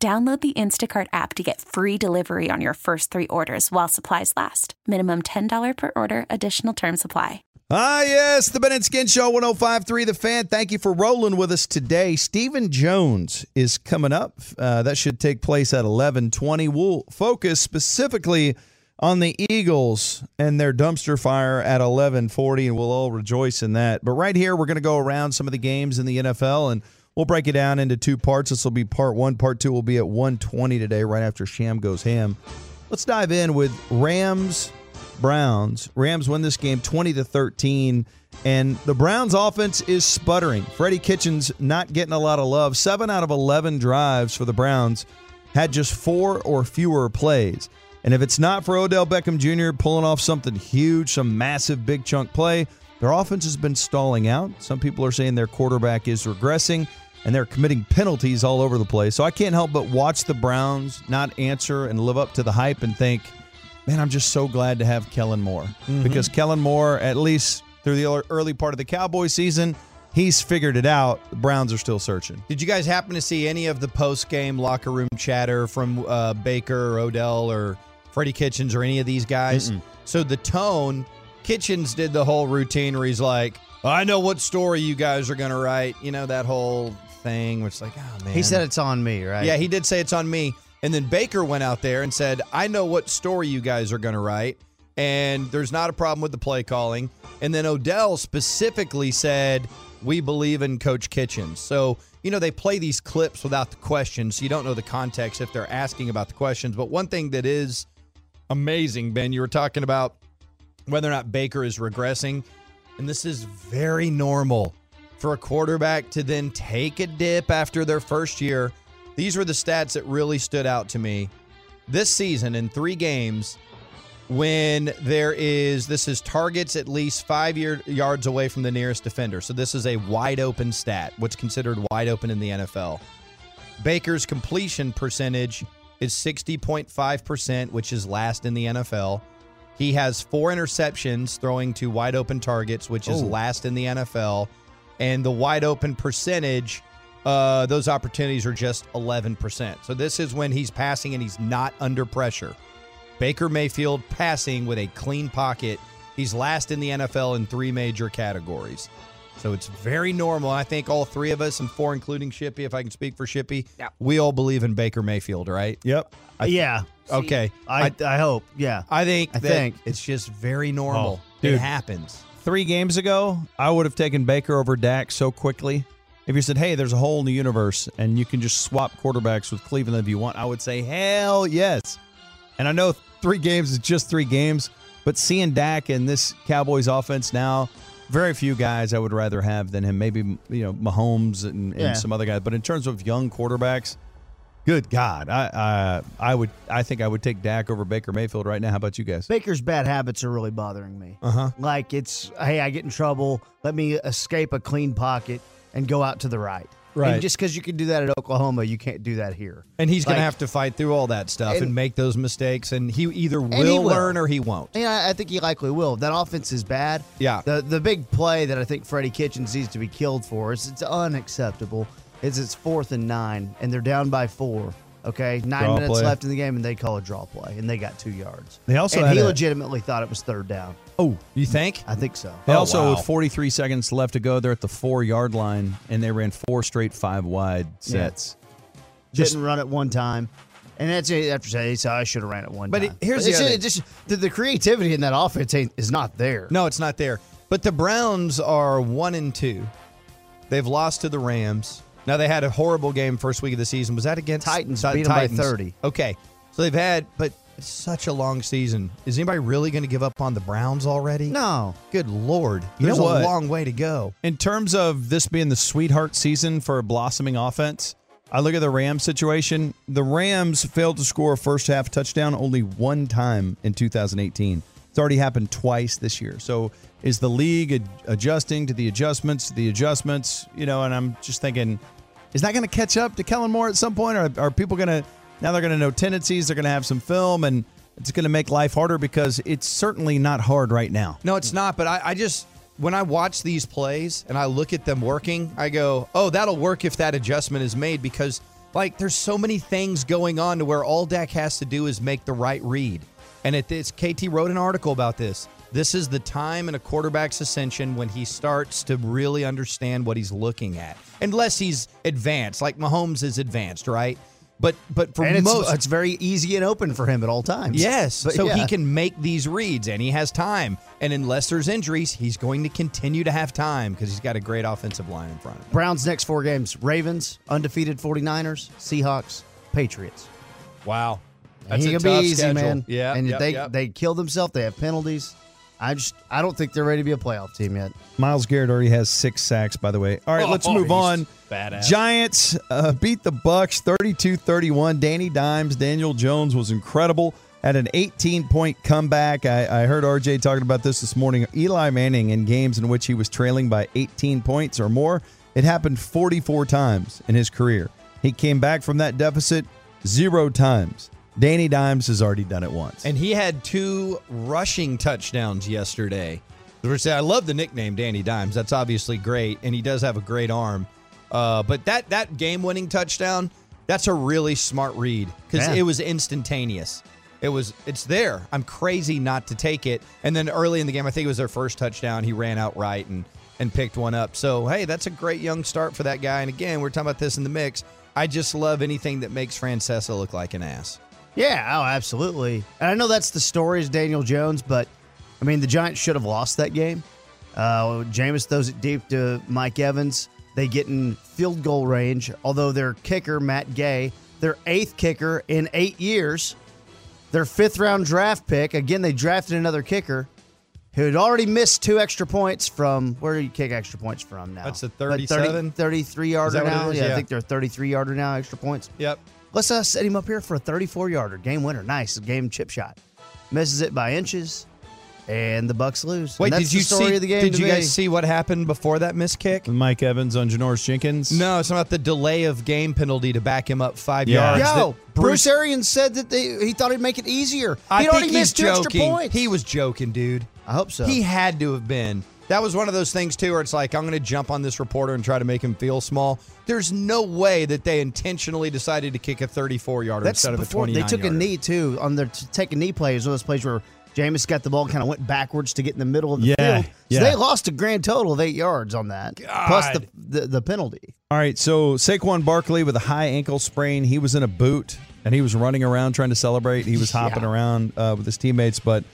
Download the Instacart app to get free delivery on your first three orders while supplies last. Minimum $10 per order, additional term supply. Ah, yes, the Ben and Skin Show 1053 The Fan. Thank you for rolling with us today. Stephen Jones is coming up. Uh, that should take place at 1120. We'll focus specifically on the Eagles and their dumpster fire at 1140, and we'll all rejoice in that. But right here, we're going to go around some of the games in the NFL and We'll break it down into two parts. This will be part one. Part two will be at 120 today, right after Sham goes ham. Let's dive in with Rams Browns. Rams win this game 20 to 13, and the Browns offense is sputtering. Freddie Kitchens not getting a lot of love. Seven out of 11 drives for the Browns had just four or fewer plays. And if it's not for Odell Beckham Jr. pulling off something huge, some massive big chunk play, their offense has been stalling out. Some people are saying their quarterback is regressing and they're committing penalties all over the place. So I can't help but watch the Browns not answer and live up to the hype and think, man, I'm just so glad to have Kellen Moore mm-hmm. because Kellen Moore, at least through the early part of the Cowboys season, he's figured it out. The Browns are still searching. Did you guys happen to see any of the post game locker room chatter from uh, Baker or Odell or Freddie Kitchens or any of these guys? Mm-mm. So the tone, Kitchens did the whole routine where he's like, I know what story you guys are going to write. You know, that whole thing, which like, oh man. He said it's on me, right? Yeah, he did say it's on me. And then Baker went out there and said, I know what story you guys are going to write, and there's not a problem with the play calling. And then Odell specifically said, We believe in Coach Kitchens. So, you know, they play these clips without the questions, so you don't know the context if they're asking about the questions. But one thing that is amazing, Ben, you were talking about whether or not Baker is regressing, and this is very normal for a quarterback to then take a dip after their first year. These were the stats that really stood out to me. This season, in three games, when there is, this is targets at least five year, yards away from the nearest defender. So this is a wide open stat, what's considered wide open in the NFL. Baker's completion percentage is 60.5%, which is last in the NFL. He has four interceptions throwing to wide open targets, which is Ooh. last in the NFL and the wide open percentage, uh, those opportunities are just 11%. So this is when he's passing and he's not under pressure. Baker Mayfield passing with a clean pocket. He's last in the NFL in three major categories. So it's very normal. I think all three of us, and four including Shippy, if I can speak for Shippy, yeah. we all believe in Baker Mayfield, right? Yep. I, yeah. Okay. I, I, I hope. Yeah. I think I think it's just very normal. Oh, it happens three games ago, I would have taken Baker over Dak so quickly. If you said, hey, there's a hole in the universe and you can just swap quarterbacks with Cleveland if you want, I would say, hell yes. And I know three games is just three games, but seeing Dak and this Cowboys offense now, very few guys I would rather have than him. Maybe, you know, Mahomes and, and yeah. some other guys. But in terms of young quarterbacks, Good God, I, I I would I think I would take Dak over Baker Mayfield right now. How about you guys? Baker's bad habits are really bothering me. Uh huh. Like it's hey, I get in trouble. Let me escape a clean pocket and go out to the right. Right. And just because you can do that at Oklahoma, you can't do that here. And he's like, going to have to fight through all that stuff and, and, make those mistakes. And he either will, he will. learn or he won't. Yeah, I think he likely will. That offense is bad. Yeah. The the big play that I think Freddie Kitchens needs to be killed for is it's unacceptable. Is it's fourth and nine, and they're down by four Okay, nine draw minutes play. left in the game, and they call a draw play, and they got two yards. They also and he a, legitimately thought it was third down. Oh, you think? I think so. They oh, also, wow. with 43 seconds left to go, they're at the four yard line, and they ran four straight five wide sets. Yeah. Just, Didn't run it one time. And that's after say, so I should have ran it one but time. But here's the it's other. Just, the, the creativity in that offense is not there. No, it's not there. But the Browns are one and two. They've lost to the Rams. Now they had a horrible game first week of the season. Was that against Titans? Beat Titans. them by thirty. Okay, so they've had, but it's such a long season. Is anybody really going to give up on the Browns already? No. Good lord, you there's a long way to go. In terms of this being the sweetheart season for a blossoming offense, I look at the Rams situation. The Rams failed to score a first half touchdown only one time in 2018. It's already happened twice this year. So is the league ad- adjusting to the adjustments, the adjustments? You know, and I'm just thinking, is that going to catch up to Kellen Moore at some point? Or are people going to, now they're going to know tendencies, they're going to have some film, and it's going to make life harder because it's certainly not hard right now. No, it's not. But I, I just, when I watch these plays and I look at them working, I go, oh, that'll work if that adjustment is made because, like, there's so many things going on to where all Dak has to do is make the right read. And it, it's KT wrote an article about this. This is the time in a quarterback's ascension when he starts to really understand what he's looking at. Unless he's advanced, like Mahomes is advanced, right? But but for and it's, most, it's very easy and open for him at all times. Yes, But so yeah. he can make these reads and he has time. And unless there's injuries, he's going to continue to have time because he's got a great offensive line in front of him. Browns next four games: Ravens, undefeated 49ers, Seahawks, Patriots. Wow. That's Ain't gonna be easy, man. Yeah. and yep, they yep. they kill themselves. They have penalties. I just I don't think they're ready to be a playoff team yet. Myles Garrett already has six sacks, by the way. All right, Oh, let's move on. badass. Giants uh, beat the Bucks 32-31. Danny Dimes, Daniel Jones was incredible. Had an 18-point comeback. I, I heard RJ talking about this this morning. Eli Manning in games in which he was trailing by 18 points or more, it happened 44 times in his career. He came back from that deficit zero times. Danny Dimes has already done it once. And he had two rushing touchdowns yesterday. I love the nickname Danny Dimes. That's obviously great, and he does have a great arm. Uh, but that that game winning touchdown, that's a really smart read because it was instantaneous. It was it's there. I'm crazy not to take it. And then early in the game, I think it was their first touchdown. He ran out right and and picked one up. So hey, that's a great young start for that guy. And again, we're talking about this in the mix. I just love anything that makes Francesa look like an ass. Yeah, oh, absolutely. And I know that's the story is Daniel Jones, but I mean the Giants should have lost that game. Uh, Jameis throws it deep to Mike Evans. They get in field goal range, although their kicker Matt Gay, their eighth kicker in eight years, their fifth round draft pick. Again, they drafted another kicker who had already missed two extra points from where do you kick extra points from now? That's a Like 37? 33 yarder that what it now. is? Yeah, I think they're 33 yarder now, extra points. Yep. Let's uh, set him up here for a 34 yarder game winner. Nice game chip shot. Misses it by inches, and the Bucks lose. Wait, that's did you the story see? of the game? did you me. guys see what happened before that missed kick? Mike Evans on Janoris Jenkins. No, it's about the delay of game penalty to back him up five Yeah. yards. Yo, that Bruce, Arians said that they, he thought he'd make it easier. I He'd think already he's missed two extra joking. points. He was joking, dude. I hope so. He had to have been. That was one of those things too, where it's like I'm going to jump on this reporter and try to make him feel small. There's no way that they intentionally decided to kick a 34 yarder That's instead of a before 29 they took a knee too on their t- take a knee play. Is one of those plays where Jameis got the ball, kind of went backwards to get in the middle of the Yeah, field. So yeah. they lost a grand total of eight yards on that, plus the, the the penalty. All right, so Saquon Barkley with a high ankle sprain. He was in a boot and he was running around trying to celebrate. He was hopping Yeah. around uh, with his teammates, but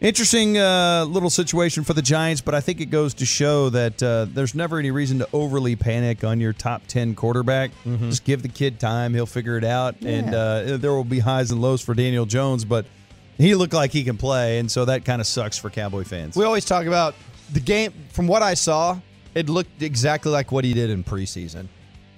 interesting uh, little situation for the Giants. But I think it goes to show that uh, there's never any reason to overly panic on your top ten quarterback. Just give the kid time; he'll figure it out. And uh, there will be highs and lows for Daniel Jones, but he looked like he can play, and so that kind of sucks for Cowboy fans. We always talk about the game. From what I saw, it looked exactly like what he did in preseason.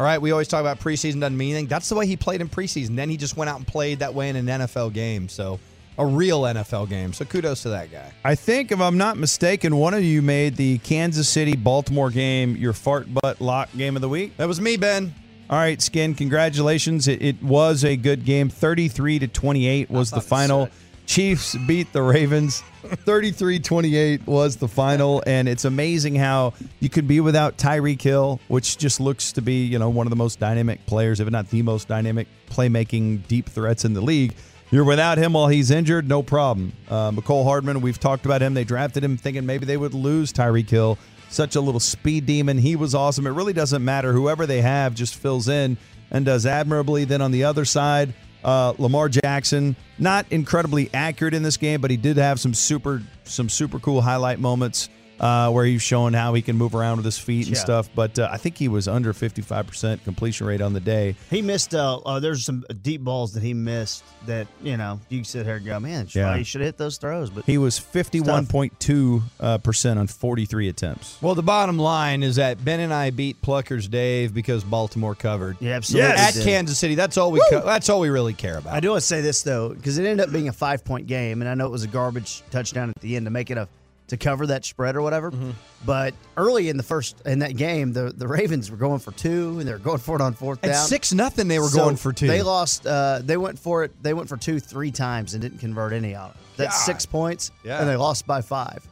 All right, we always talk about preseason doesn't mean anything. That's the way he played in preseason. Then he just went out and played that way in an NFL game. So a real NFL game. So kudos to that guy. I think, if I'm not mistaken, one of you made the Kansas City Baltimore game your fart butt lock game of the week. That was me, Ben. All right, Skin, congratulations. It, it was a good game. 33 to 28 was the final. Chiefs beat the Ravens. 33 28 was the final. And it's amazing how you could be without Tyreek Hill, which just looks to be, you know, one of the most dynamic players, if not the most dynamic playmaking deep threats in the league. You're without him while he's injured, no problem. Uh, Mecole Hardman, we've talked about him. They drafted him thinking maybe they would lose Tyreek Hill. Such a little speed demon. He was awesome. It really doesn't matter. Whoever they have just fills in and does admirably. Then on the other side, uh, Lamar Jackson, not incredibly accurate in this game, but he did have some super some super cool highlight moments. Uh, where he's showing how he can move around with his feet and yeah. stuff. But uh, I think he was under 55% completion rate on the day. He missed, uh, uh there's some deep balls that he missed that, you know, you sit here and go, man, yeah. he should have hit those throws. But He was 51.2 uh, percent on 43 attempts. Well, the bottom line is that Ben and I beat Pluckers Dave because Baltimore covered. Yeah, absolutely. Yes. At Kansas City. That's all we co- that's all we really care about. I do want to say this, though, because it ended up being a five point game, and I know it was a garbage touchdown at the end to make it a to cover that spread or whatever. Mm-hmm. But early in the first in that game, the the Ravens were going for two and they were going for it on fourth down. At six nothing, they were so going for two. They lost. Uh, they went for it. They went for two three times and didn't convert any of out. That's God. six points, yeah. and they lost by five.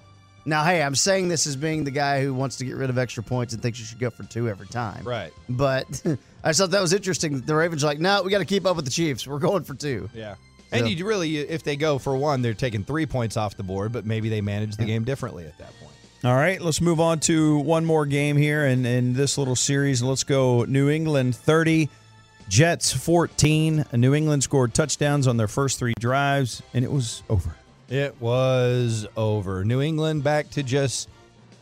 Now, hey, I'm saying this as being the guy who wants to get rid of extra points and thinks you should go for two every time. Right. But I thought that was interesting. The Ravens are like, no, we got to keep up with the Chiefs. We're going for two. Yeah. And you really, if they go for one, they're taking three points off the board, but maybe they manage the game differently at that point. All right, let's move on to one more game here in, in this little series. Let's go New England 30, Jets 14. New England scored touchdowns on their first three drives, and it was over. It was over. New England back to just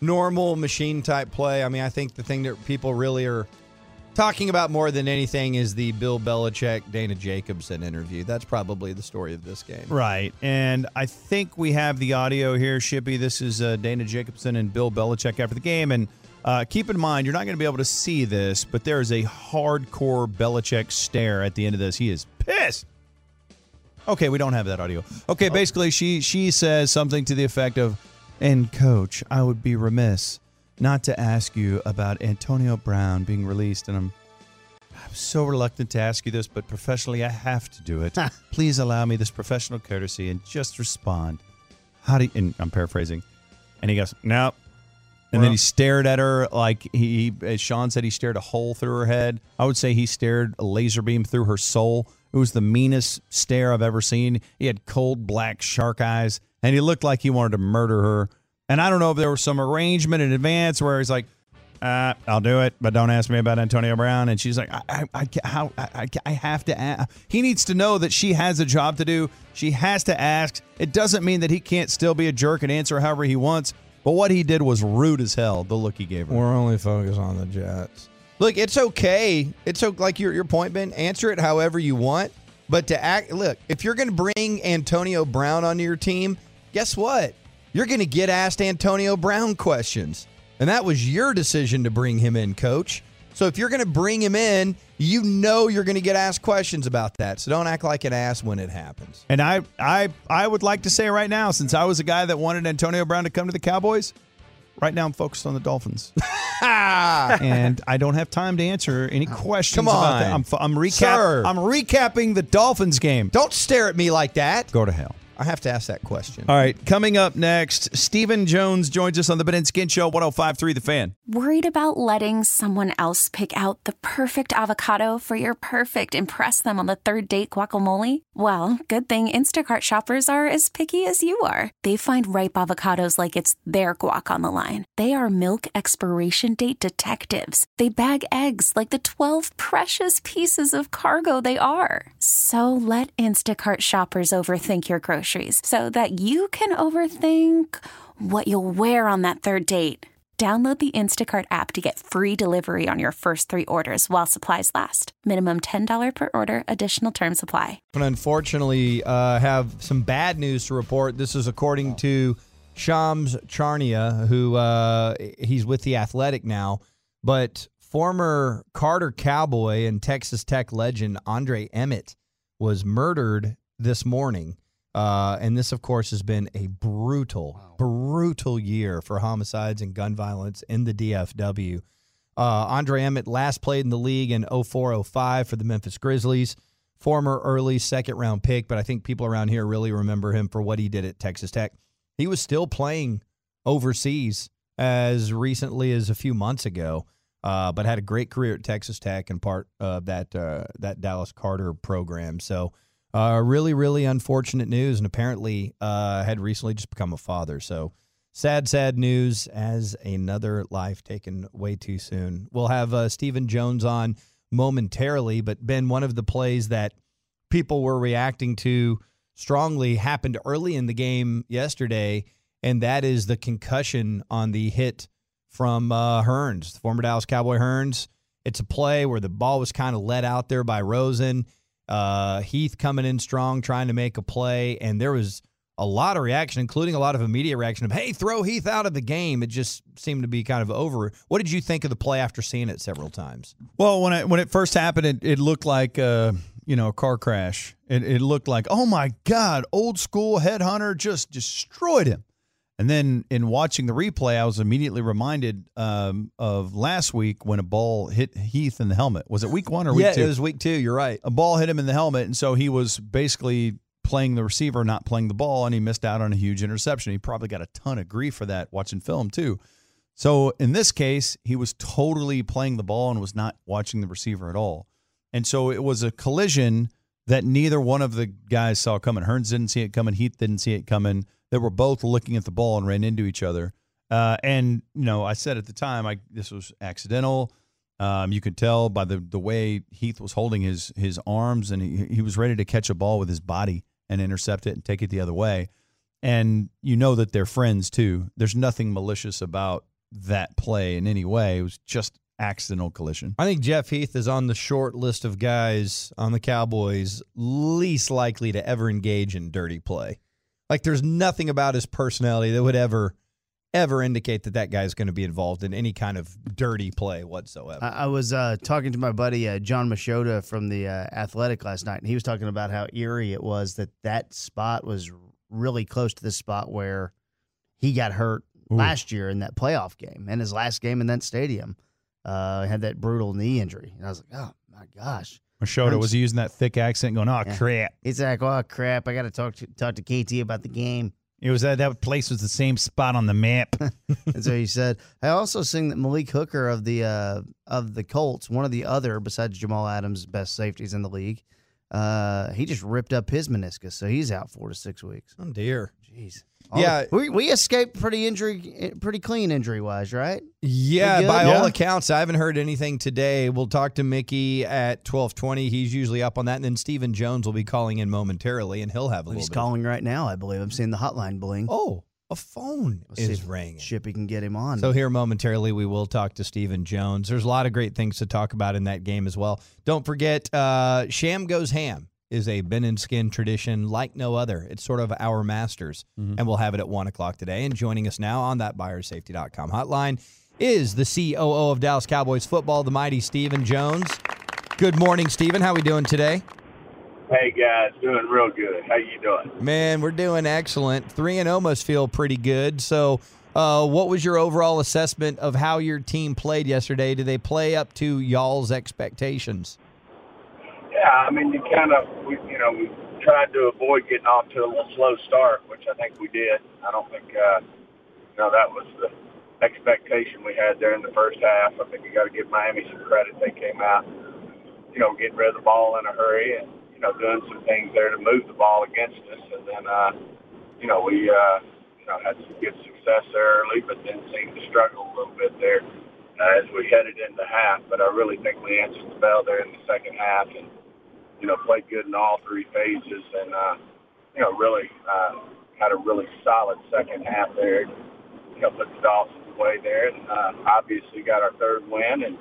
normal machine type play. I mean, I think the thing that people really are talking about more than anything is the Bill Belichick Dana Jacobson interview. That's probably the story of this game. Right. And I think we have the audio here, Shippy. This is uh, Dana Jacobson and Bill Belichick after the game. And uh, keep in mind, you're not going to be able to see this, but there is a hardcore Belichick stare at the end of this. He is pissed. Okay, we don't have that audio. Okay, basically, she she says something to the effect of, "And coach, I would be remiss not to ask you about Antonio Brown being released, and I'm I'm so reluctant to ask you this, but professionally I have to do it. Please allow me this professional courtesy and just respond. How do you, and I'm paraphrasing. And he goes, Nope. And well, then he stared at her like he, as Sean said, he stared a hole through her head. I would say he stared a laser beam through her soul. It was the meanest stare I've ever seen. He had cold black shark eyes, and he looked like he wanted to murder her. And I don't know if there was some arrangement in advance where he's like, uh, I'll do it, but don't ask me about Antonio Brown. And she's like, I, I, I, how, I, I have to ask. He needs to know that she has a job to do. She has to ask. It doesn't mean that he can't still be a jerk and answer however he wants. But what he did was rude as hell. The look he gave her. We're only focused on the Jets. Look, it's okay. It's so like your your point, Ben. Answer it however you want. But to act, look, if you're going to bring Antonio Brown onto your team, guess what? You're going to get asked Antonio Brown questions. And that was your decision to bring him in, coach. So if you're going to bring him in, you know you're going to get asked questions about that. So don't act like an ass when it happens. And I I I would like to say right now since I was a guy that wanted Antonio Brown to come to the Cowboys, right now I'm focused on the Dolphins. and I don't have time to answer any questions Come on. I'm I'm recap I'm recapping the Dolphins game. Don't stare at me like that. Go to hell. I have to ask that question. All right, coming up next, Stephen Jones joins us on the Ben and Skin Show, 1053 The Fan. Worried about letting someone else pick out the perfect avocado for your perfect impress them on the third date guacamole? Well, good thing Instacart shoppers are as picky as you are. They find ripe avocados like it's their guac on the line. They are milk expiration date detectives. They bag eggs like the 12 precious pieces of cargo they are. So let Instacart shoppers overthink your groceries groceries so that you can overthink what you'll wear on that third date. Download the Instacart app to get free delivery on your first three orders while supplies last. Minimum $10 per order, additional term supply. And unfortunately, uh, have some bad news to report. This is according to Shams Charania, who uh, he's with the Athletic now, but former Carter Cowboy and Texas Tech legend Andre Emmett was murdered this morning. Uh, and this, of course, has been a brutal, wow. brutal year for homicides and gun violence in the DFW. Uh, Andre Emmett last played in the league in 0405 for the Memphis Grizzlies, former early second round pick, but I think people around here really remember him for what he did at Texas Tech. He was still playing overseas as recently as a few months ago, uh, but had a great career at Texas Tech and part of that uh, that Dallas Carter program. So uh, really, really unfortunate news, and apparently uh, had recently just become a father. So sad, sad news as another life taken way too soon. We'll have uh, Stephen Jones on momentarily, but Ben, one of the plays that people were reacting to strongly happened early in the game yesterday, and that is the concussion on the hit from uh, the former Dallas Cowboy Hurns. It's a play where the ball was kind of let out there by Rosen. Uh, Heath coming in strong, trying to make a play, and there was a lot of reaction, including a lot of immediate reaction of, hey, throw Heath out of the game. It just seemed to be kind of over. What did you think of the play after seeing it several times? Well, when it when it first happened, it, it looked like uh, you know a car crash. It, it looked like, oh my God, old school headhunter just destroyed him. And then in watching the replay, I was immediately reminded um, of last week when a ball hit Heath in the helmet. Was it week one or week yeah, two? it was week two. You're right. A ball hit him in the helmet, and so he was basically playing the receiver, not playing the ball, and he missed out on a huge interception. He probably got a ton of grief for that watching film too. So in this case, he was totally playing the ball and was not watching the receiver at all. And so it was a collision that neither one of the guys saw coming. Hurns didn't see it coming. Heath didn't see it coming that were both looking at the ball and ran into each other. Uh, and you know, I said at the time, I this was accidental. Um, you could tell by the the way Heath was holding his his arms, and he he was ready to catch a ball with his body and intercept it and take it the other way. And you know that they're friends too. There's nothing malicious about that play in any way. It was just accidental collision. I think Jeff Heath is on the short list of guys on the Cowboys least likely to ever engage in dirty play. Like there's nothing about his personality that would ever ever indicate that that guy's going to be involved in any kind of dirty play whatsoever. I, I was uh, talking to my buddy uh, Jon Machota from the uh, Athletic last night, and he was talking about how eerie it was that that spot was really close to the spot where he got hurt Ooh. last year in that playoff game and his last game in that stadium. Uh, had that brutal knee injury, and I was like, "Oh my gosh!" Machota was he using that thick accent, going, "Oh yeah. crap." He's like, "Oh crap! I got to talk to talk to KT about the game." It was uh, that place was the same spot on the map. That's what he said. I also sing that Malik Hooker of the uh, of the Colts, one of the other besides Jamal Adams, best safeties in the league. Uh, he just ripped up his meniscus, so he's out four to six weeks. Oh dear, jeez. All yeah, we, we escaped pretty injury, pretty clean injury wise, right? Yeah, by yeah. all accounts, I haven't heard anything today. We'll talk to Mickey at twelve twenty. He's usually up on that, and then Stephen Jones will be calling in momentarily, and he'll have a well. He's calling right now, I believe. I'm seeing the hotline bling. Oh, a phone we'll is ringing. Shippy can get him on. So here momentarily, we will talk to Stephen Jones. There's a lot of great things to talk about in that game as well. Don't forget, uh, Sham goes ham is a Ben and Skin tradition like no other. It's sort of our masters, mm-hmm. and we'll have it at 1 o'clock today. And joining us now on that buyersafety.com hotline is the COO of Dallas Cowboys football, the mighty Stephen Jones. Good morning, Stephen. How are we doing today? Hey guys, doing real good. How you doing? Man, we're doing excellent. Three and zero must feel pretty good. So, uh, what was your overall assessment of how your team played yesterday? Did they play up to y'all's expectations? Yeah, I mean, you kind of, we, you know, we tried to avoid getting off to a little slow start, which I think we did. I don't think, uh, you know, that was the expectation we had there in the first half. I think you got to give Miami some credit. They came out, you know, getting rid of the ball in a hurry and, you know, doing some things there to move the ball against us. And then, uh, you know, we, uh, you know, had some good success there early, but then seemed to struggle a little bit there uh, as we headed into half. But I really think we answered the bell there in the second half and, you know, played good in all three phases and, uh, you know, really uh, had a really solid second half there. You know, put the Dolphins away there and uh, obviously got our third win and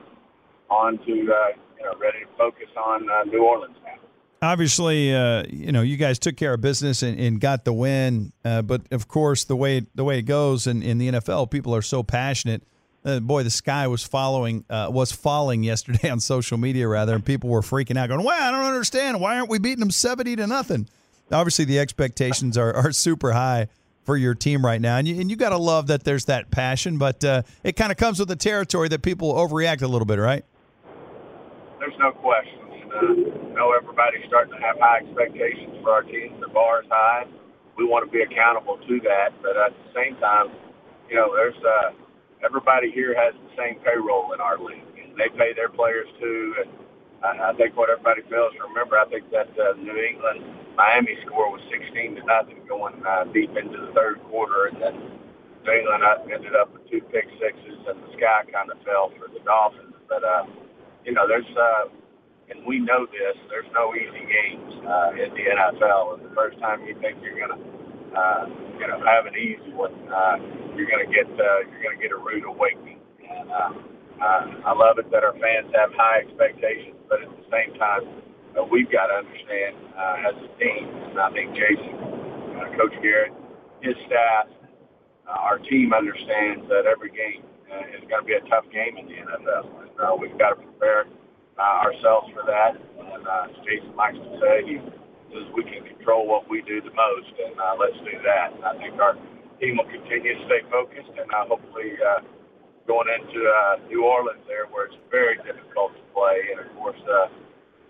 on to, uh, you know, ready to focus on uh, New Orleans now. Obviously, uh, you know, you guys took care of business and, and got the win. Uh, but of course, the way the way it goes in, in the NFL, people are so passionate – uh, boy, the sky was following uh, was falling yesterday on social media rather, and people were freaking out, going, "Well, I don't understand. Why aren't we beating them seventy to nothing?" Obviously, the expectations are, are super high for your team right now, and you and you got to love that there's that passion, but uh, it kind of comes with the territory that people overreact a little bit, right? There's no question. Uh, know, everybody's starting to have high expectations for our team. The bar is high. We want to be accountable to that, but at the same time, you know, there's uh, everybody here has the same payroll in our league. They pay their players too. And I, think what everybody fails to remember, I think that uh, New England Miami score was 16 to nothing going uh, deep into the third quarter, and then New England ended up with two pick sixes, and the sky kind of fell for the Dolphins. But uh, you know, there's uh, and we know this. There's no easy games uh, in the NFL, and the first time you think you're gonna uh, you know have an easy one. Uh, you're going to get uh, you're going to get a rude awakening. And, uh, uh, I love it that our fans have high expectations, but at the same time, uh, we've got to understand uh, as a team. And I think Jason, uh, Coach Garrett, his staff, uh, our team understands that every game uh, is going to be a tough game in the NFL. And, uh, we've got to prepare uh, ourselves for that. And uh, as Jason likes to say, he says we can control what we do the most, and uh, let's do that. And I think our team will continue to stay focused, and uh, hopefully. Uh, going into uh, New Orleans there, where it's very difficult to play, and of course uh,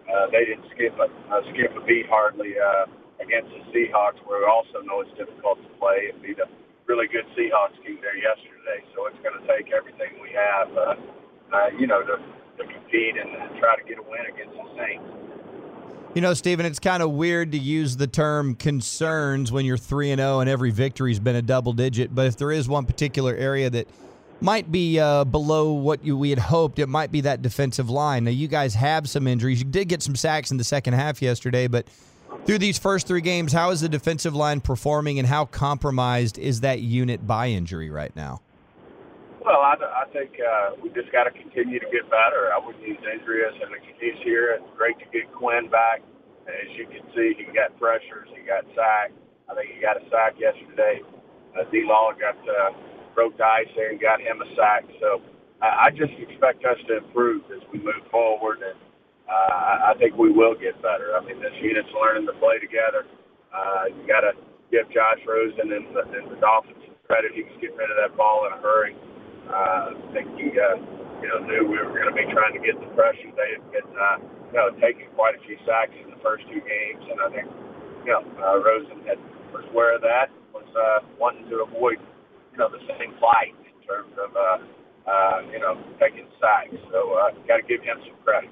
uh, they didn't skip a uh, skip a beat hardly uh, against the Seahawks, where we also know it's difficult to play and beat a really good Seahawks team there yesterday. So it's going to take everything we have, uh, uh, you know, to, to compete and, and try to get a win against the Saints. You know, Stephen, it's kind of weird to use the term concerns when you're 3 and 0 and every victory's been a double digit, but if there is one particular area that might be uh, below what you, we had hoped. It might be that defensive line. Now, you guys have some injuries. You did get some sacks in the second half yesterday, but through these first three games, how is the defensive line performing, and how compromised is that unit by injury right now? Well, I, I think uh, we just got to continue to get better. I wouldn't use injury as an excuse here. It's great to get Quinn back. As you can see, he got pressures, he got sacked. I think he got a sack yesterday. Uh, D. Law got uh, broke dice there and got him a sack. So I, I just expect us to improve as we move forward, and uh, I think we will get better. I mean, this unit's learning to play together. Uh, you got to give Josh Rosen and the, and the Dolphins credit. He was getting rid of that ball in a hurry. Uh, I think he, uh, you know, knew we were going to be trying to get the pressure. They had been, uh, you know, taking quite a few sacks in the first two games, and I think, you know, uh, Rosen had was aware of that, was uh, wanting to avoid you know, the same fight in terms of, uh, uh, you know, taking sacks. So, uh, got to give him some credit.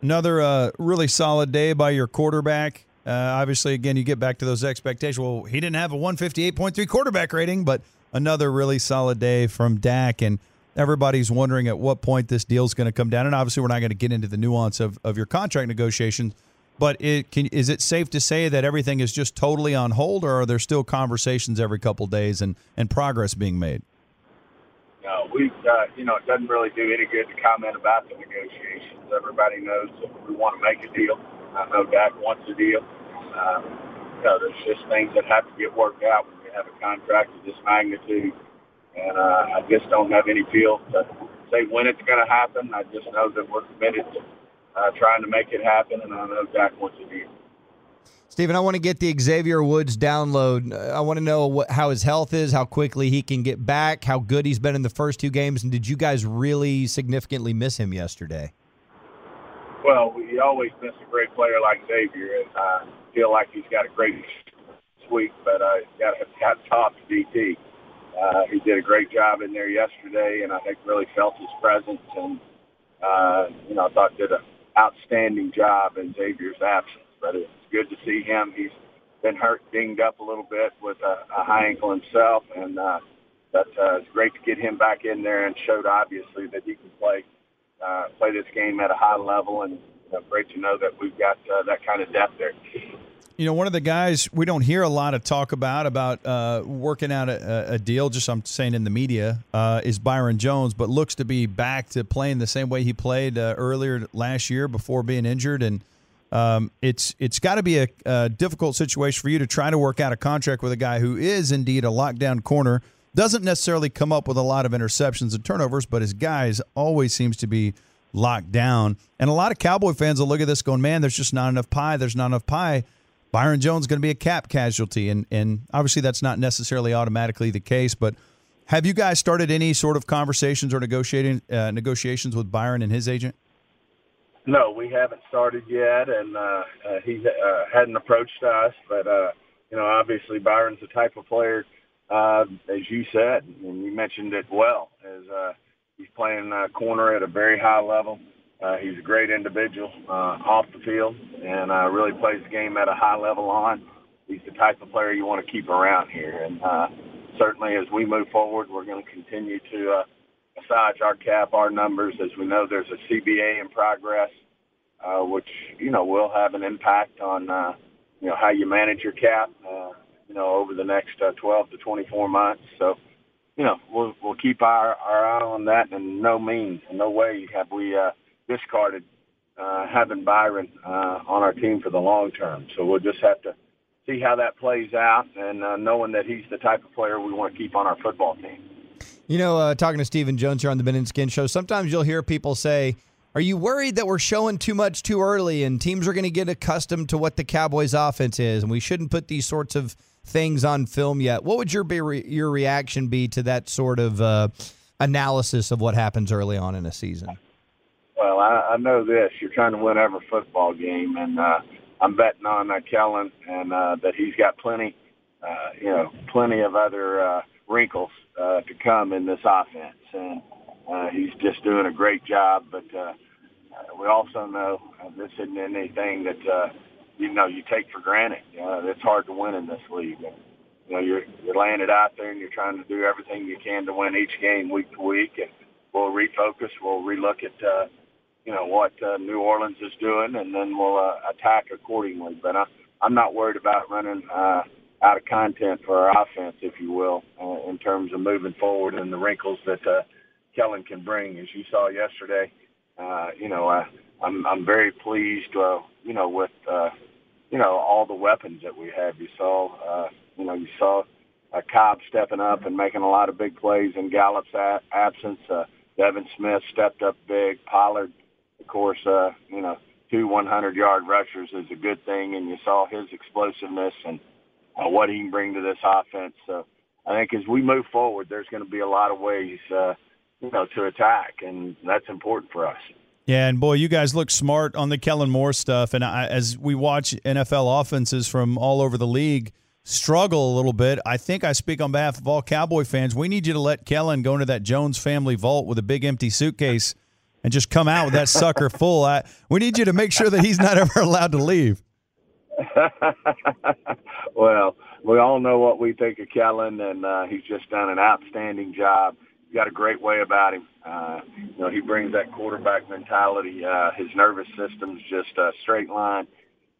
Another uh, really solid day by your quarterback. Uh, obviously, again, you get back to those expectations. Well, he didn't have a 158.3 quarterback rating, but another really solid day from Dak. And everybody's wondering at what point this deal is going to come down. And obviously, we're not going to get into the nuance of, of your contract negotiations. But it can, is it safe to say that everything is just totally on hold, or are there still conversations every couple days and, and progress being made? No, we uh, you know it doesn't really do any good to comment about the negotiations. Everybody knows that we want to make a deal. I know Dak wants a deal. Um, you know, there's just things that have to get worked out have a contract of this magnitude, and uh, I just don't have any feel to say when it's going to happen. I just know that we're committed to uh, trying to make it happen, and I know Dak wants to do. Stephen, I want to get the Xavier Woods download. I want to know what, how his health is, how quickly he can get back, how good he's been in the first two games, and did you guys really significantly miss him yesterday? Well, we always miss a great player like Xavier, and I feel like he's got a great week, but I uh, got got top DT. Uh, he did a great job in there yesterday, and I think really felt his presence, and uh, you know I thought did a outstanding job in Xavier's absence. But it's good to see him. He's been hurt, dinged up a little bit with a, a high ankle himself, and uh, but uh, it's great to get him back in there and showed obviously that he can play uh, play this game at a high level, and uh, great to know that we've got uh, that kind of depth there. You know, one of the guys we don't hear a lot of talk about about uh, working out a, a, deal. Just I'm saying in the media uh, is Byron Jones, but looks to be back to playing the same way he played uh, earlier last year before being injured, and um, it's it's got to be a, a, difficult situation for you to try to work out a contract with a guy who is indeed a lockdown corner. Doesn't necessarily come up with a lot of interceptions and turnovers, but his guys always seems to be locked down. And a lot of Cowboy fans will look at this going, "Man, there's just not enough pie. There's not enough pie." Byron Jones going to be a cap casualty, and and obviously that's not necessarily automatically the case. But have you guys started any sort of conversations or negotiating uh, negotiations with Byron and his agent? No, we haven't started yet, and uh, uh, he uh, hadn't approached us. But uh, you know, obviously Byron's the type of player, uh, as you said, and you mentioned it well, as uh, he's playing uh, corner at a very high level. Uh, he's a great individual uh, off the field and uh, really plays the game at a high level on. He's the type of player you want to keep around here. And uh, certainly as we move forward, we're going to continue to uh, massage our cap, our numbers. As we know, there's a CBA in progress, uh, which, you know, will have an impact on, uh, you know, how you manage your cap. Uh, you know, over the next uh, 12 to 24 months. So, you know, we'll we'll keep our our eye on that. And no means, no way have we uh, discarded uh, having Byron uh, on our team for the long term. So we'll just have to see how that plays out, and uh, knowing that he's the type of player we want to keep on our football team. You know, uh, talking to Stephen Jones here on the Ben and Skin Show, sometimes you'll hear people say, "Are you worried that we're showing too much too early, and teams are going to get accustomed to what the Cowboys' offense is, and we shouldn't put these sorts of things on film yet?" What would your be your reaction be to that sort of uh, analysis of what happens early on in a season? Well, I, I know this: you're trying to win every football game, and uh, I'm betting on uh, Kellen and uh, that he's got plenty, uh, you know, plenty of other uh, wrinkles uh, to come in this offense, and uh, he's just doing a great job. But uh, we also know uh, this isn't anything that uh, you know you take for granted. Uh, it's hard to win in this league. And, you know, you're you're laying it out there, and you're trying to do everything you can to win each game week to week, and we'll refocus. We'll relook at. Uh, you know what uh, New Orleans is doing, and then we'll uh, attack accordingly. But I, I'm not worried about running uh, out of content for our offense, if you will, uh, in terms of moving forward and the wrinkles that uh, Kellen can bring. As you saw yesterday, uh, you know, uh, I'm I'm very pleased, uh, you know, with uh, you know all the weapons that we have. You saw, uh, you know, you saw uh, Cobb stepping up and making a lot of big plays in Gallup's a- absence. Uh, Devin Smith stepped up big. Pollard of course, uh, you know, two 100-yard rushers is a good thing, and you saw his explosiveness and uh, what he can bring to this offense. So I think as we move forward, there's going to be a lot of ways, uh, you know, to attack, and that's important for us. Yeah, and boy, you guys look smart on the Kellen Moore stuff. And I, as we watch NFL offenses from all over the league struggle a little bit, I think I speak on behalf of all Cowboy fans. We need you to let Kellen go into that Jones family vault with a big empty suitcase and just come out with that sucker full. I, we need you to make sure that he's not ever allowed to leave. well, we all know what we think of Kellen, and uh, he's just done an outstanding job. He's got a great way about him. Uh, you know, he brings that quarterback mentality. Uh, his nervous system's just a straight line,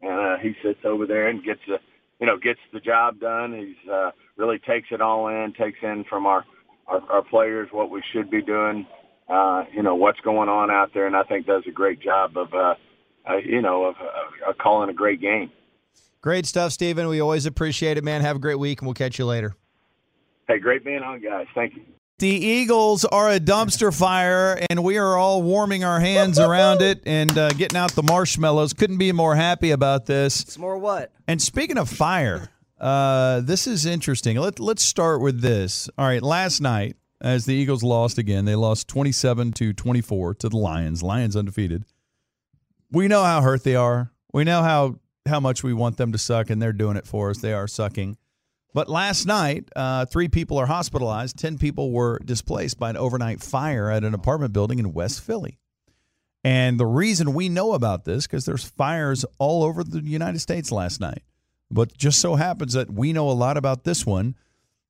and uh, he sits over there and gets the, you know, gets the job done. He's uh, really takes it all in, takes in from our, our our players what we should be doing uh, you know, what's going on out there, and I think does a great job of, uh, uh, you know, of, of calling a great game. Great stuff, Stephen. We always appreciate it, man. Have a great week, and we'll catch you later. Hey, great being on, guys. Thank you. The Eagles are a dumpster fire, and we are all warming our hands around it and uh, getting out the marshmallows. Couldn't be more happy about this. It's more what? And speaking of fire, uh, this is interesting. Let, let's start with this. All right, last night, as the Eagles lost again. They lost 27 to 24 to the Lions. Lions undefeated. We know how hurt they are. We know how how much we want them to suck, and they're doing it for us. They are sucking. But last night, uh, three people are hospitalized. Ten people were displaced by an overnight fire at an apartment building in West Philly. And the reason we know about this because there's fires all over the United States last night. But just so happens that we know a lot about this one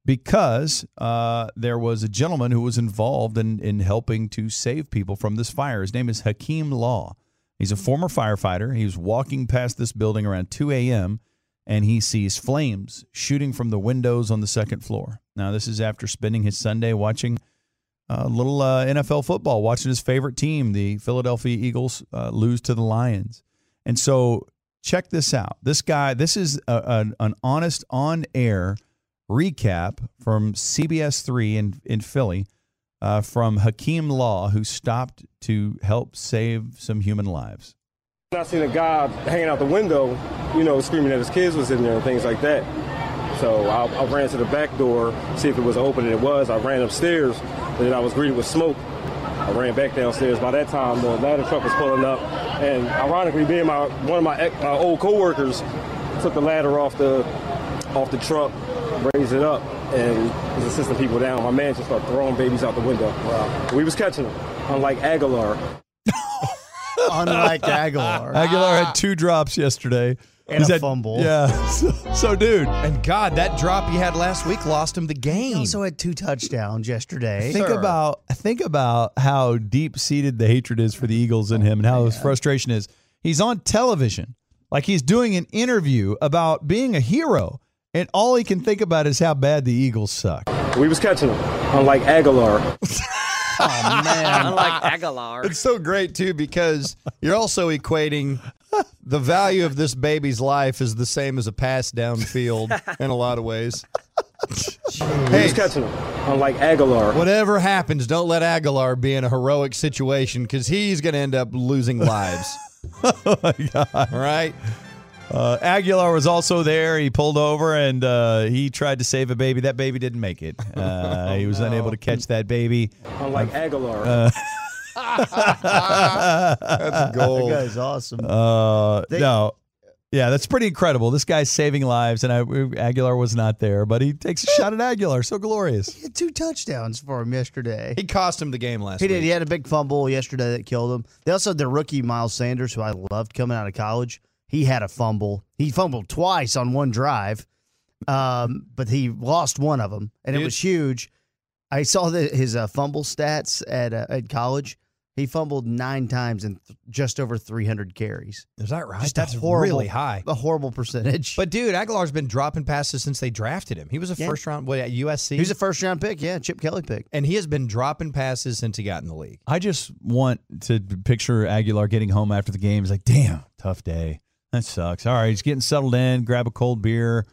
because uh, there was a gentleman who was involved in, in helping to save people from this fire. His name is Hakeem Law. He's a former firefighter. He was walking past this building around 2 a.m. and he sees flames shooting from the windows on the second floor. Now, this is after spending his Sunday watching a little uh, NFL football, watching his favorite team, the Philadelphia Eagles, uh, lose to the Lions. And so, check this out. This guy, this is a, a, an honest, on air recap from CBS 3 in, in Philly uh, from Hakeem Law, who stopped to help save some human lives. I seen a guy hanging out the window, you know, screaming that his kids was in there and things like that. So I, I ran to the back door, see if it was open, and it was. I ran upstairs, and then I was greeted with smoke. I ran back downstairs. By that time, the ladder truck was pulling up, and ironically, being my one of my, my old coworkers took the ladder off the off the truck raise it up and was assisting people down. My man just started throwing babies out the window. Wow. We was catching them, unlike Agholor. unlike Agholor. Agholor had ah. two drops yesterday. And He's a had, fumble. Yeah. So, so, dude. And God, that drop he had last week lost him the game. He also had two touchdowns yesterday. Think Sir. about think about how deep seated the hatred is for the Eagles in him and how his frustration is. He's on television. Like he's doing an interview about being a hero and all he can think about is how bad the Eagles suck. We was catching them, unlike Agholor. Oh man. Unlike Agholor. It's so great too because you're also equating the value of this baby's life is the same as a pass downfield in a lot of ways. We hey, was catching them, unlike Agholor. whatever happens, don't let Agholor be in a heroic situation because he's going to end up losing lives. oh my God. All right. Uh, Agholor was also there. He pulled over and uh, he tried to save a baby. That baby didn't make it. Uh, he was unable to catch that baby. Unlike Agholor. Uh, That's That gold. guy's awesome. Uh, They- no. Yeah, that's pretty incredible. This guy's saving lives, and I, Agholor was not there, but he takes a shot at Agholor. So glorious. He had two touchdowns for him yesterday. He cost him the game last He week. did. He had a big fumble yesterday that killed him. They also had their rookie Miles Sanders, who I loved coming out of college. He had a fumble. He fumbled twice on one drive, um, but he lost one of them, and it Dude. was huge. I saw the, his uh, fumble stats at uh, at college. He fumbled nine times and th- just over 300 carries. Is that right? Just That's horrible- really high. A horrible percentage. But dude, Agholor's been dropping passes since they drafted him. He was a Yeah. first round what at USC. he was a first round pick. Yeah, Chip Kelly pick. and he has been dropping passes since he got in the league. I just want to picture Agholor getting home after the game. He's like, damn, tough day. That sucks. All right, he's getting settled in, grab a cold beer,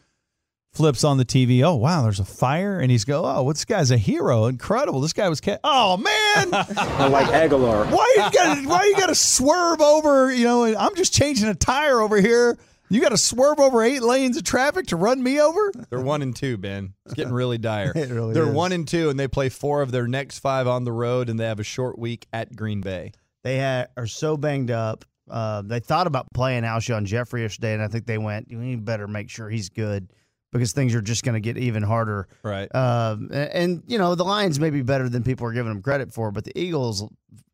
flips on the TV. Oh, wow, there's a fire. And he's go, oh, well, this guy's a hero. Incredible. This guy was, ca- oh, man. I like Agholor. why you gotta why you gotta swerve over you know i'm just changing a tire over here you gotta swerve over eight lanes of traffic to run me over They're one and two, Ben. It's getting really dire. It really They're is. one and two, and they play four of their next five on the road, and they have a short week at Green Bay. They ha are so banged up. Uh, they thought about playing Alshon Jeffery yesterday, and I think they went, we better make sure he's good because things are just going to get even harder. Right. Um, and, and, you know, the Lions may be better than people are giving them credit for, but the Eagles,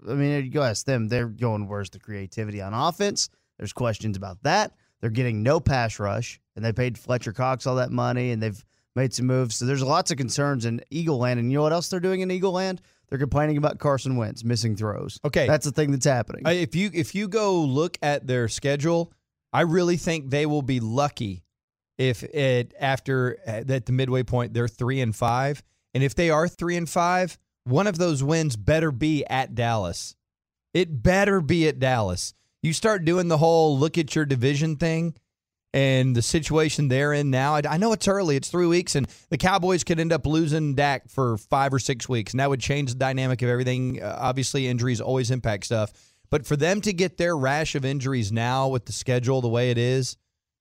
I mean, you go ask them, they're going, where's the creativity on offense? There's questions about that. They're getting no pass rush, and they paid Fletcher Cox all that money, and they've made some moves. So there's lots of concerns in Eagle Land. And you know what else they're doing in Eagle Land? They're complaining about Carson Wentz missing throws. Okay. That's the thing that's happening. If you if you go look at their schedule, I really think they will be lucky if it after uh, at the midway point they're three and five, and if they are three and five, one of those wins better be at Dallas. It better be at Dallas. You start doing the whole look at your division thing and the situation they're in now. I, know it's early; it's three weeks, and the Cowboys could end up losing Dak for five or six weeks, and that would change the dynamic of everything. Uh, obviously, injuries always impact stuff, but for them to get their rash of injuries now with the schedule the way it is,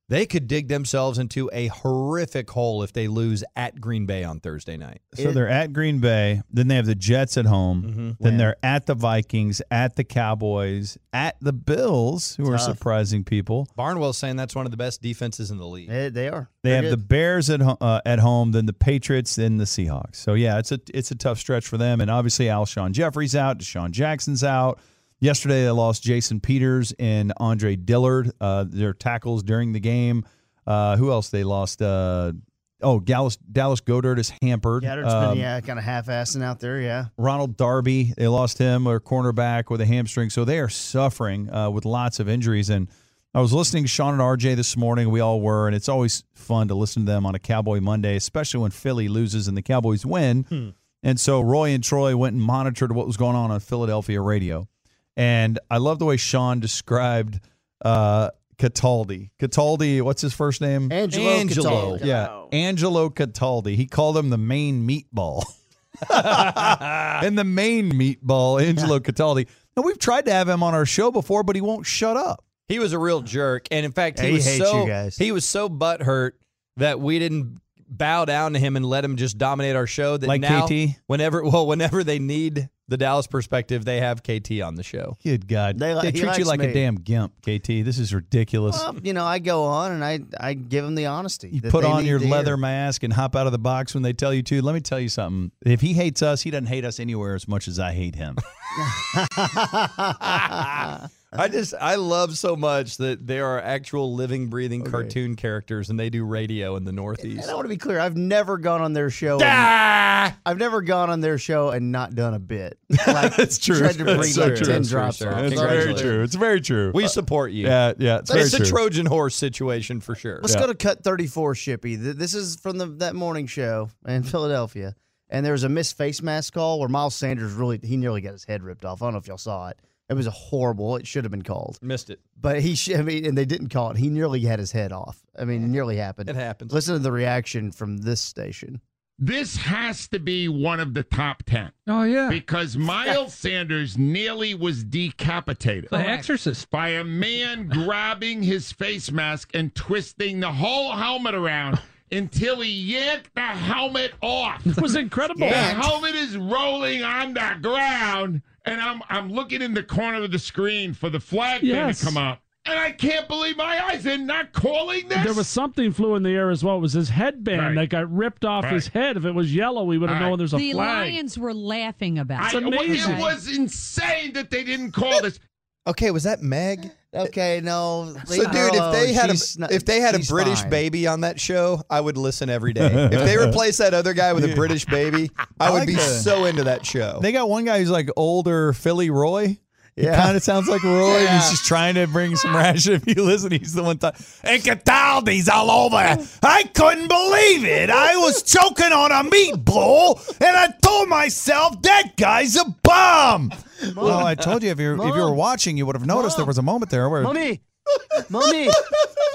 they could dig themselves into a horrific hole if they lose at Green Bay on Thursday night. so they're at green bay then they have the jets at home Mm-hmm. then they're at the vikings at the cowboys at the bills who are surprising people Barnwell's saying that's one of the best defenses in the league. Eh, they are. they They're have the bears at, uh, at home then the patriots then the seahawks so yeah it's a it's a tough stretch for them and obviously alshon jeffery's out desean jackson's out Yesterday, they lost Jason Peters and Andre Dillard, uh, their tackles during the game. Uh, who else they lost? Uh, oh, Dallas, Dallas Goedert is hampered. Goedert's Um, been yeah, kind of half-assing out there. Yeah, Ronald Darby, they lost him, or cornerback with a hamstring. So they are suffering uh, with lots of injuries. And I was listening to Sean and RJ this morning. We all were, and it's always fun to listen to them on a Cowboy Monday, especially when Philly loses and the Cowboys win. And so Roy and Troy went and monitored what was going on on Philadelphia radio. And I love the way Sean described uh, Cataldi. Cataldi, what's his first name? Angelo. Angelo. Cataldi. Yeah, Angelo Cataldi. He called him the main meatball. and the main meatball, Angelo Cataldi. Now we've tried to have him on our show before, but he won't shut up. He was a real jerk, and in fact, he Yeah, he was hates so you guys. he was so butthurt that we didn't bow down to him and let him just dominate our show. That Like now, KT? whenever well, whenever they need the Dallas perspective, they have KT on the show. Good God, They they, treat you like me. a damn gimp, KT. This is ridiculous. Well, you know, I go on and I I give them the honesty. you put on your leather hear. mask and hop out of the box when they tell you to. Let me tell you something. If he hates us, he doesn't hate us anywhere as much as I hate him. I just I love so much that there are actual living, breathing oh, cartoon characters, and they do radio in the Northeast. And I want to be clear. I've never gone on their show. And, I've never gone on their show and not done a bit. Like, It's true. Tried to bring It's so like true. ten It's drops. It's very true. It's very true. We uh, support you. yeah, yeah. It's, it's a true. Trojan horse situation for sure. Let's Yeah. go to cut 34, Shippy. This is from the that morning show in Philadelphia. And there was a missed face mask call where Miles Sanders really, he nearly got his head ripped off. I don't know if y'all saw it. It was a horrible, it should have been called. Missed it. But he, sh- I mean, and they didn't call it. He nearly had his head off. I mean, it nearly happened. It happens. Listen to the reaction from this station. This has to be one of the top 10 Oh yeah. because Miles Sanders nearly was decapitated The Exorcist. by a man grabbing his face mask and twisting the whole helmet around until he yanked the helmet off. It was incredible. The helmet is rolling on the ground, and I'm I'm looking in the corner of the screen for the flag thing to come up. And I can't believe my eyes. They're not calling this. There was something flew in the air as well. It was his headband Right. that got ripped off his head. If it was yellow, we would have Right. known there's a the flag. The Lions were laughing about it. It's amazing. It was insane that they didn't call this. Okay, was that Meg? Okay, no. So, leave dude, if they had a not- if they had a British fine. baby on that show, I would listen every day. if they replace that other guy with a British baby, I, I would like be the- so into that show. They got one guy who's like older Philly Roy. He Yeah. kind of sounds like Roy. and He's just trying to bring some ration. If you listen, he's the one time. And Cataldi's all over. I couldn't believe it. I was choking on a meatball, and I told myself that guy's a bum. Well, I told you if you if you were watching, you would have noticed there was a moment there where Mommy, mommy,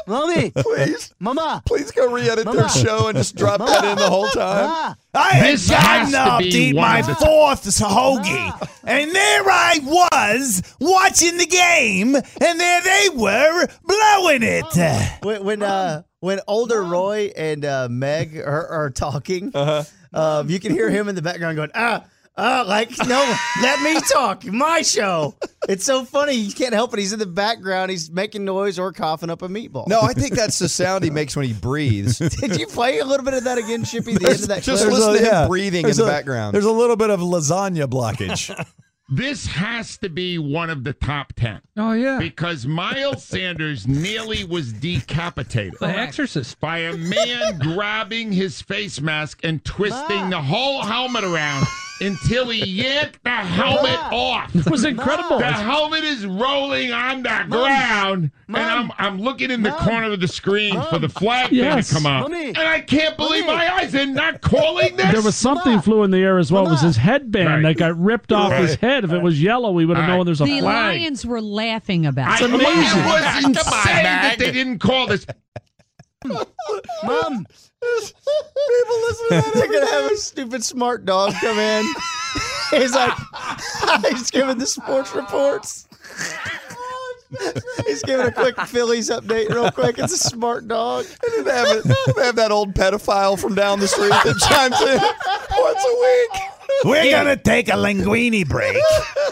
mommy, Please, mama, please go re-edit their show and just drop that in the whole time. I had This has gotten to up be to eat my of the- fourth hoagie, and there I was watching the game, and there they were blowing it. When when uh when older Roy and uh, Meg are, are talking, Uh-huh. um, you can hear him in the background going ah. Ah, like no, let me talk. My show. It's so funny. You can't help it. He's in the background. He's making noise or coughing up a meatball. No, I think that's the sound he makes when he breathes. Did you play a little bit of that again, Shippy? The end of that Just clip? listen to him breathing in There's the background. There's a little bit of lasagna blockage. This has to be one of the top 10 oh yeah. because Miles Sanders nearly was decapitated The Exorcist. by a man grabbing his face mask and twisting ah. the whole helmet around until he yanked the helmet off. It was incredible. The helmet is rolling on the ground, and I'm I'm looking in the corner of the screen for the flag Yes. to come up, Mommy. and I can't believe my eyes. They're not calling this. There was something flew in the air as well. It was his headband Right. that got ripped off his head. If it was yellow, we would have Right. known there's a the flag. Lions were laughing about It. I, it. it was insane that they didn't call this. Hmm. Mom. People listen to that. They're gonna have a stupid smart dog come in. He's like, he's giving the sports reports. He's giving a quick Phillies update real quick. It's a smart dog. they, have it- they have that old pedophile from down the street that chimes in once a week. We're gonna take a linguini break.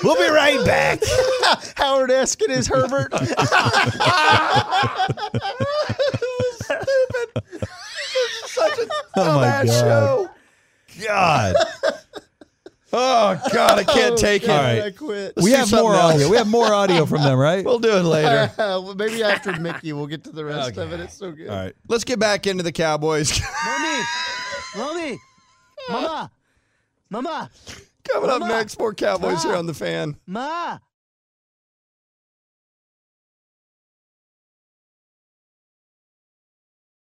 We'll be right back. Howard Eskin is Herbert. Oh my god! God! Oh God, I can't oh, take it. All right. I quit. We have more else. audio. We have more audio from them, right? We'll do it later. Uh, well, maybe after Mickey, we'll get to the rest of it. It's so good. All right. Let's get back into the Cowboys. Mommy, mommy, mama, mama, Coming up next, more Cowboys here on the fan. ma.